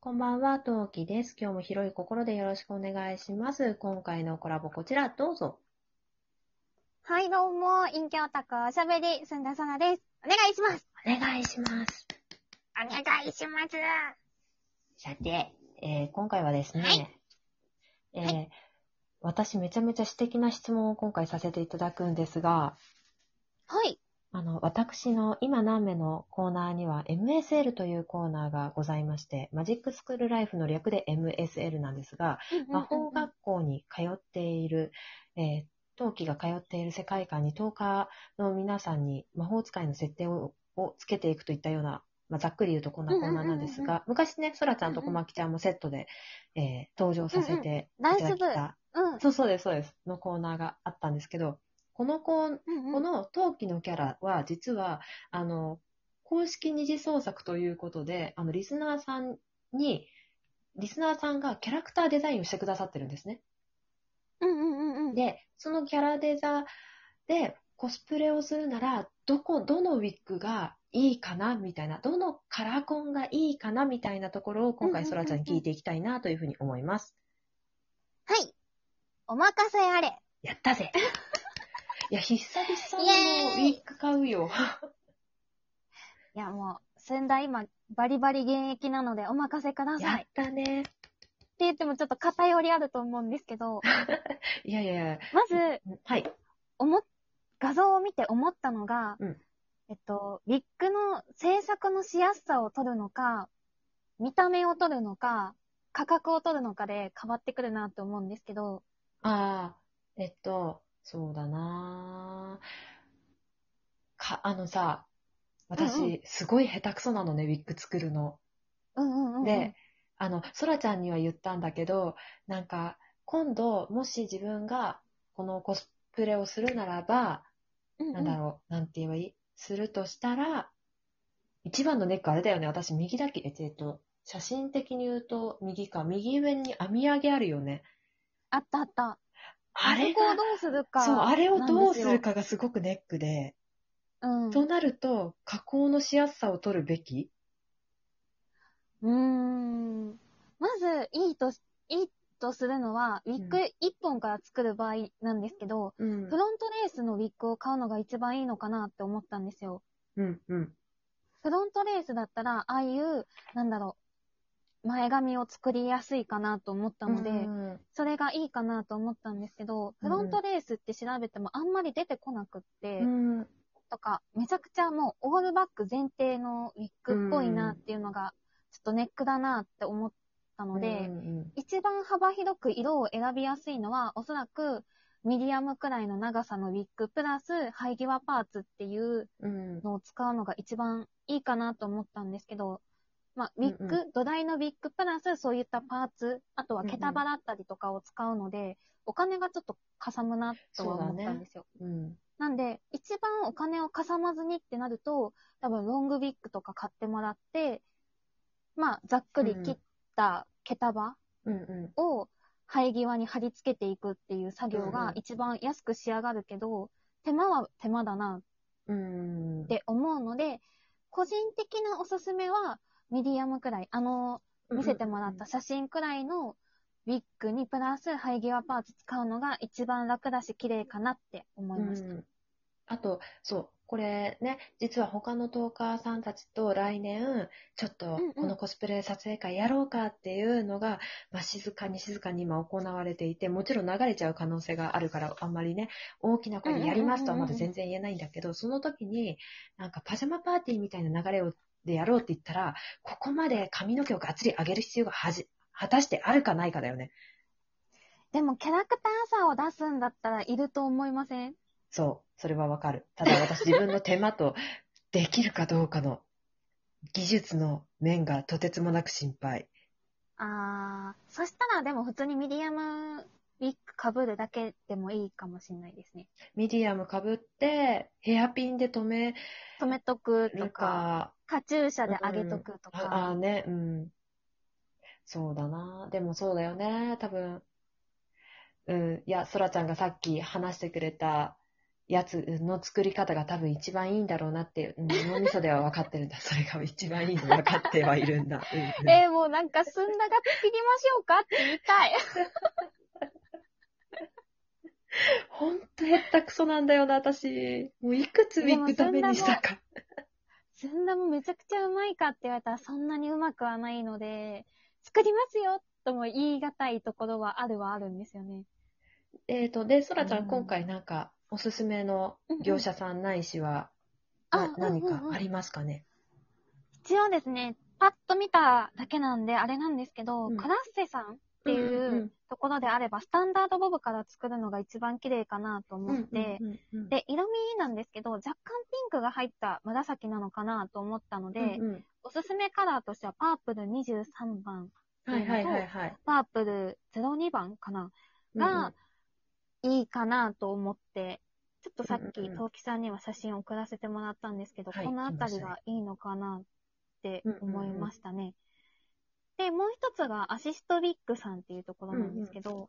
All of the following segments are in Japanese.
こんばんは、トウキです。今日も広い心でよろしくお願いします。今回のコラボこちら、どうぞ。はい、どうも、陰キャオタクおしゃべり、すんださなです。お願いします。お願いします。お願いします。さて、えー今回はですね、はいえー私めちゃめちゃ素敵な質問を今回させていただくんですが、はい。あの、私の今何目のコーナーには MSL というコーナーがございまして、マジックスクールライフの略で MSL なんですが、魔法学校に通っている、えー、陶器が通っている世界観に10日の皆さんに魔法使いの設定ををつけていくといったような、まあ、ざっくり言うとこんなコーナーなんですが、昔ね、そらちゃんとこまきちゃんもセットで、えー登場させていただきうんうんダンスた、うん。そうそうです、そうです、のコーナーがあったんですけど、このコーうんうんこの陶器のキャラは、実は、あの、公式二次創作ということで、あの、リスナーさんに、リスナーさんがキャラクターデザインをしてくださってるんですね。うんうんうんうん。で、そのキャラデザでコスプレをするなら、どこ、どのウィッグがいいかなみたいな、どのカラコンがいいかなみたいなところを今回、そらちゃんに聞いていきたいなというふうに思います。はい。お任せあれ。やったぜいや、久々のウィッグ買うよ。いや、もう、先代今、バリバリ現役なのでお任せくだやっさい。ってたね。言ってもちょっと偏りあると思うんですけど、いやいやいや、まず、はい。思っ、画像を見て思ったのが、うんえっと、ウィッグの制作のしやすさを取るのか、見た目を取るのか、価格を取るのかで変わってくるなって思うんですけど、ああ、えっと、そうだなか、あのさ、私、うんうすごい下手くそなのね、ウィッグ作るの。うんうんうんうん。で、あの、そらちゃんには言ったんだけど、なんか、今度、もし自分が、このコスプレをするならば、うんうん、なんだろう、なんて言えばいい？するとしたら、一番のネックあれだよね、私、右だけ、えっと、写真的に言うと、右か、右上に編み上げあるよね。あったあった。あれをどうするか。そう、あれをどうするか。かがすごくネックで、うん。となると、加工のしやすさを取るべき？うーん。まず、いいとし、いいとするのは、ウィッグ1本から作る場合なんですけど、うんフロントレースのウィッグを買うのが一番いいのかなって思ったんですよ。うん、うん。フロントレースだったら、ああいう、なんだろう、前髪を作りやすいかなと思ったので、うんそれがいいかなと思ったんですけど、フロントレースって調べてもあんまり出てこなくって、うん、とか、めちゃくちゃもうオールバック前提のウィッグっぽいなっていうのが、ちょっとネックだなって思ったので、うん一番幅広く色を選びやすいのは、おそらくミディアムくらいの長さのウィッグプラス生え際パーツっていううん、のを使うのが一番いいかなと思ったんですけど、まあ、ウィッグ、うんう土台のウィッグプラスそういったパーツ、あとは毛束だったりとかを使うので、お金がちょっとかさむなとは思ったんですよ。うん、なんで、一番お金をかさまずにってなると、多分ロングウィッグとか買ってもらって、まあ、ざっくり切った毛束うん、うを生え際に貼り付けていくっていう作業うんうん。が一番安く仕上がるけど、手間は手間だなん、うん。って思うので、個人的なおすすめは、ミディアムくらい、あの、見せてもらった写真くらいのウィッグにプラス生え際パーツ使うのが一番楽だし綺麗かなって思いました。うんあと、そう、これね、実は他のトーカーさんたちと来年、ちょっとうんうん。このコスプレ撮影会やろうかっていうのが、まあ、静かに静かに今行われていて、もちろん流れちゃう可能性があるから、あんまりね、大きな声でやりますとはまだ全然言えないんだけど、その時に、なんかパジャマパーティーみたいな流れをでやろうって言ったら、ここまで髪の毛をがっつり上げる必要がはじ果たしてあるかないかだよね。でもキャラクターさを出すんだったらいると思いません？そう、それはわかる。ただ私自分の手間とできるかどうかの技術の面がとてつもなく心配。あー、そしたらでも普通にミディアムウィッグ被るだけでもいいかもしれないですね。ミディアムかぶって、ヘアピンで留め止めとくとるか、か、カチューシャで上げとくとああか。ね、うん。そうだな。でもそうだよね、多分。うん。いや、そらちゃんがさっき話してくれた、やつの作り方が多分一番いいんだろうなって、うん脳みそでは分かってるんだ。それが一番いいの分かってはいるんだ。うんうん えー、もうなんか、すんだが作りましょうかって言いたい。ほんとへったくそなんだよな、私。もういくつウィッグダメにしたか。ずんだもめちゃくちゃうまいかって言われたらそんなにうまくはないので、作りますよとも言い難いところはあるはあるんですよね。えっと、で、そらちゃうんん今回なんか、おすすめの業者さんないしは、あな何うんうんうんかありますかね？一応ですね、パッと見ただけなんであれなんですけど、うんクラッセさんっていんうところであれば、スタンダードボブから作るのが一番綺麗かなと思って、で、色味なんですけど、若干ピンクが入った紫なのかなと思ったので、うんうん。おすすめカラーとしてはパープル23番、はいはいはいはい。パープル02番かながいいかなと思って、ちょっとさっき、トウキさんには写真を送らせてもらったんですけど、はいこのあたりがいいのかなって思いましたね。で、もう一つがアシストビッグさんっていうところなんですけど、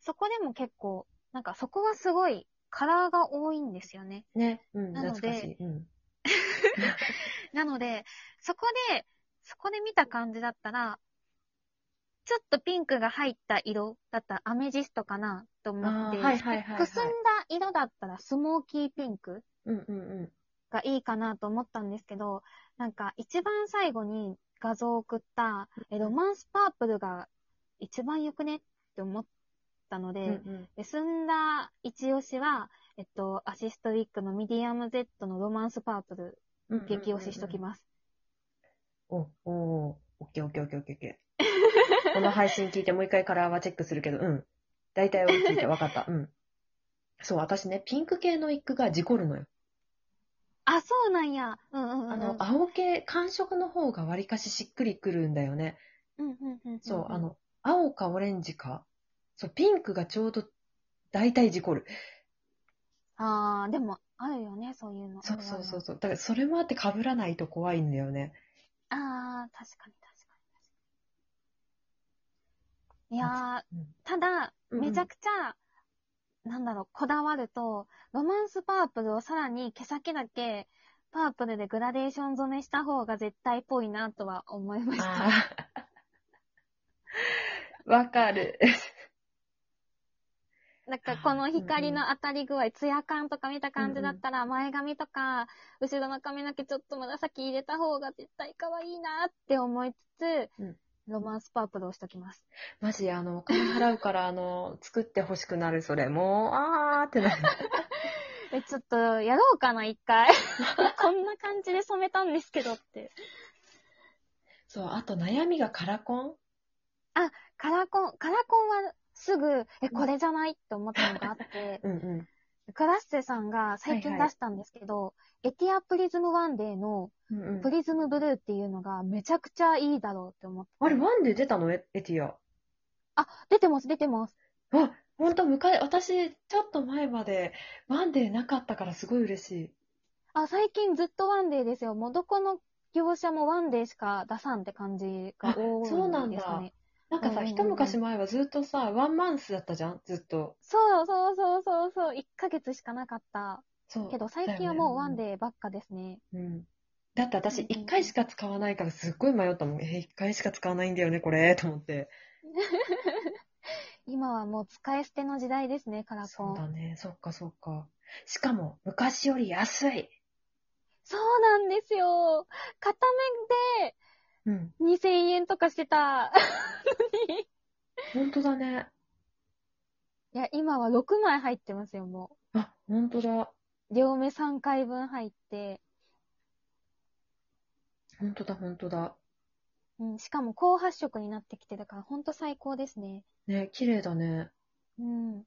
そこでも結構、なんかそこはすごいカラーが多いんですよね。ね、うん、なので。うん。なので、そこで、そこで見た感じだったら、ちょっとピンクが入った色だったらアメジストかなと思って、はいはいはいはいくすんだ色だったらスモーキーピンクうんうんうん。がいいかなと思ったんですけど、なんか一番最後に画像を送った、えロマンスパープルが一番良くね？って思ったので、うんうんで澄んだ一押しは、えっと、アシストウィッグのミディアム Z のロマンスパープル、うん激押ししときます。お、おー、オッケーオッケーオッケーオッケーオッケー。この配信聞いてもう一回カラーはチェックするけど、うん。大体追いついて分かった。うん。そう、私ね、ピンク系のウィッグが事故るのよ。あ、そうなんや。うんうんうん。あの、青系、寒色の方がわりかししっくりくるんだよね。うんうんうんんそう、あ、の、青かオレンジか。そう、ピンクがちょうど、大体事故る。あー、でも、あるよね、そういうの。そうそうそううそう。だから、それもあって被らないと怖いんだよね。あー、確かに確かに確かに。いやー、うんただ、めちゃくちゃ、なんだろう、こだわると、ロマンスパープルをさらに毛先だけ、パープルでグラデーション染めした方が絶対っぽいなとは思いました。わかる。なんかこの光の当たり具合、ツヤ感とか見た感じだったら、前髪とか、後ろの髪の毛ちょっと紫入れた方が絶対可愛いなって思いつつ、うんロマンスパープルをしときます。マジ、あの、お金払うから、あの、作ってほしくなる、それ。もう、あーってなる。え、ちょっと、やろうかな、一回。こんな感じで染めたんですけどって。そう、あと悩みがカラコン？カラコン、カラコンはすぐ、え、これじゃないって思ったのがあって、うんうん。クラッセさんが最近出したんですけど、エティアプリズムワンデーのうんうんプリズムブルーっていうのがめちゃくちゃいいだろうって思って。あれ、ワンデー出たの？エティア。あ、出てます、出てます。あ、ほんと、昔、私、ちょっと前まで、ワンデーなかったからすごい嬉しい。あ、最近ずっとワンデーですよ。もうどこの業者もワンデーしか出さんって感じが多いんですあそうなんかだね。なんかさ、うんうんうん一昔前はずっとさ、 one month だったじゃんずっと。そうそうそうそうそう。1ヶ月しかなかった。そう。けど最近はもうワンー。デーばっかですね。うん。だって私、一回しか使わないからすっごい迷ったもん。えー、一回しか使わないんだよね、これ、と思って。今はもう使い捨ての時代ですね、カラコそうン。だね。そっかそっか。しかも、昔より安い。そうなんですよ。片うん。目で2000円とかしてた。ほんとだね。いや、今は6枚入ってますよ、もあ、ほんとだ。う。両目3回分入って。ほんとだ、ほんとだ。うん、しかも高発色になってきてるから、ほんと最高ですね。ね、綺麗だね。うん。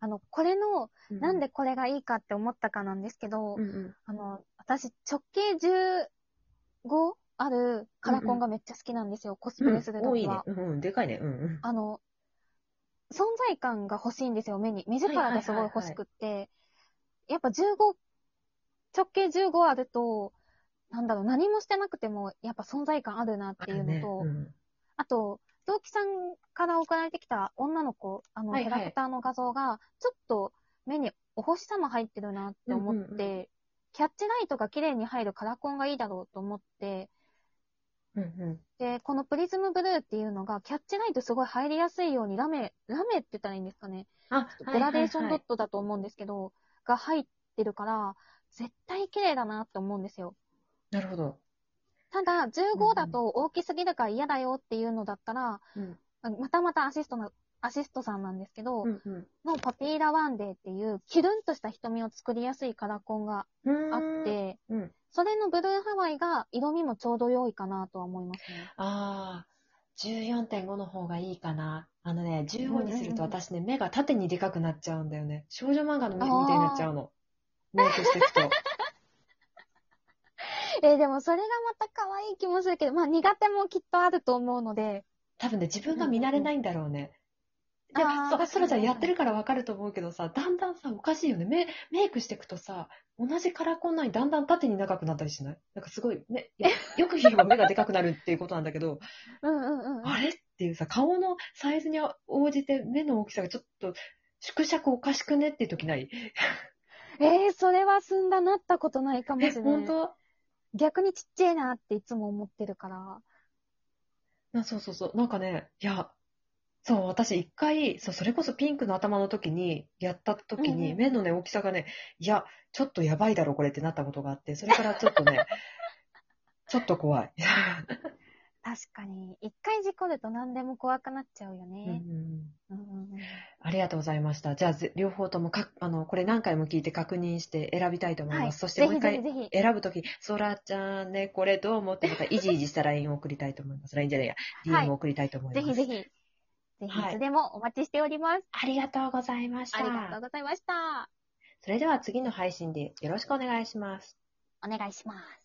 あの、これの、うなんでこれがいいかって思ったかなんですけど、うんうん。あの、私、直径15あるカラコンがめっちゃ好きなんですよ、コスプレすると多いねきは。。うんうん、でかいね。うんうん。あの、存在感が欲しいんですよ、目に。目力がすごい欲しくって。やっぱ15、直径15あると、なんだろう、何もしてなくても、やっぱ存在感あるなっていうのと、あるねあと、同期さんから送られてきた女の子、あの、キャラクターの画像が、ちょっと目にお星様入ってるなって思って、うんうんうキャッチライトが綺麗に入るカラコンがいいだろうと思って、うんうん。で、このプリズムブルーっていうのが、キャッチライトすごい入りやすいように、ラメ、ラメって言ったらいいんですかね。あ、グラデーションドットだと思うんですけど、が入ってるから、絶対綺麗だなって思うんですよ。なるほど。ただ、うんう15んだと大きすぎるから嫌だよっていうのだったら、うん。またまたアシストの、アシストさんなんですけど、うんうん。のパピーラワンデーっていう、キュルンとした瞳を作りやすいカラコンがあって、うん。それのブルーハワイが色味もちょうど良いかなとは思いますね。ああ、14.5の方がいいかな。あのね、15にすると私ね、目が縦にでかくなっちゃうんだよね。少女漫画の目みたいになっちゃうの。メイクしていくと。えーでもそれがまた可愛い気もするけど、まあ苦手もきっとあると思うので、多分ね、自分が見慣れないんだろうね。いや、そう、そらちゃんやってるからわかると思うけどさ、だんだんさ、おかしいよね。メメイクしていくとさ、同じカラコンなのにだんだん縦に長くなったりしない？なんかすごい、ね、よく言えば目がでかくなるっていうことなんだけど、うんうんうんうん。あれっていうさ、顔のサイズに応じて目の大きさがちょっと縮尺おかしくねっていう時ない？えー、それはすんだなったことないかもえ、しれない。本当？逆にちっちゃいなっていつも思ってるから。あそうそうそう。なんかね、いや、そう、私一回、そう、それこそピンクの頭の時に、やった時に、うんうん目のね、大きさがね、いや、ちょっとやばいだろ、これってなったことがあって、それからちょっとね、ちょっと怖い。確かに、一回事故ると何でも怖くなっちゃうよね。んうんうんうんありがとうございました。じゃあ、ぜ両方ともか、あの、これ何回も聞いて確認して選びたいと思います。はい。そしてもう一回。選ぶとき、そらちゃんね、これどう思ってまたイジイジした LINE を送りたいと思います。LINE じゃないや、はい DM を送りたいと思います。ぜひぜひ。ぜひはいいつでもお待ちしております。ありがとうございました。ありがとうございました。それでは次の配信でよろしくお願いします。お願いします。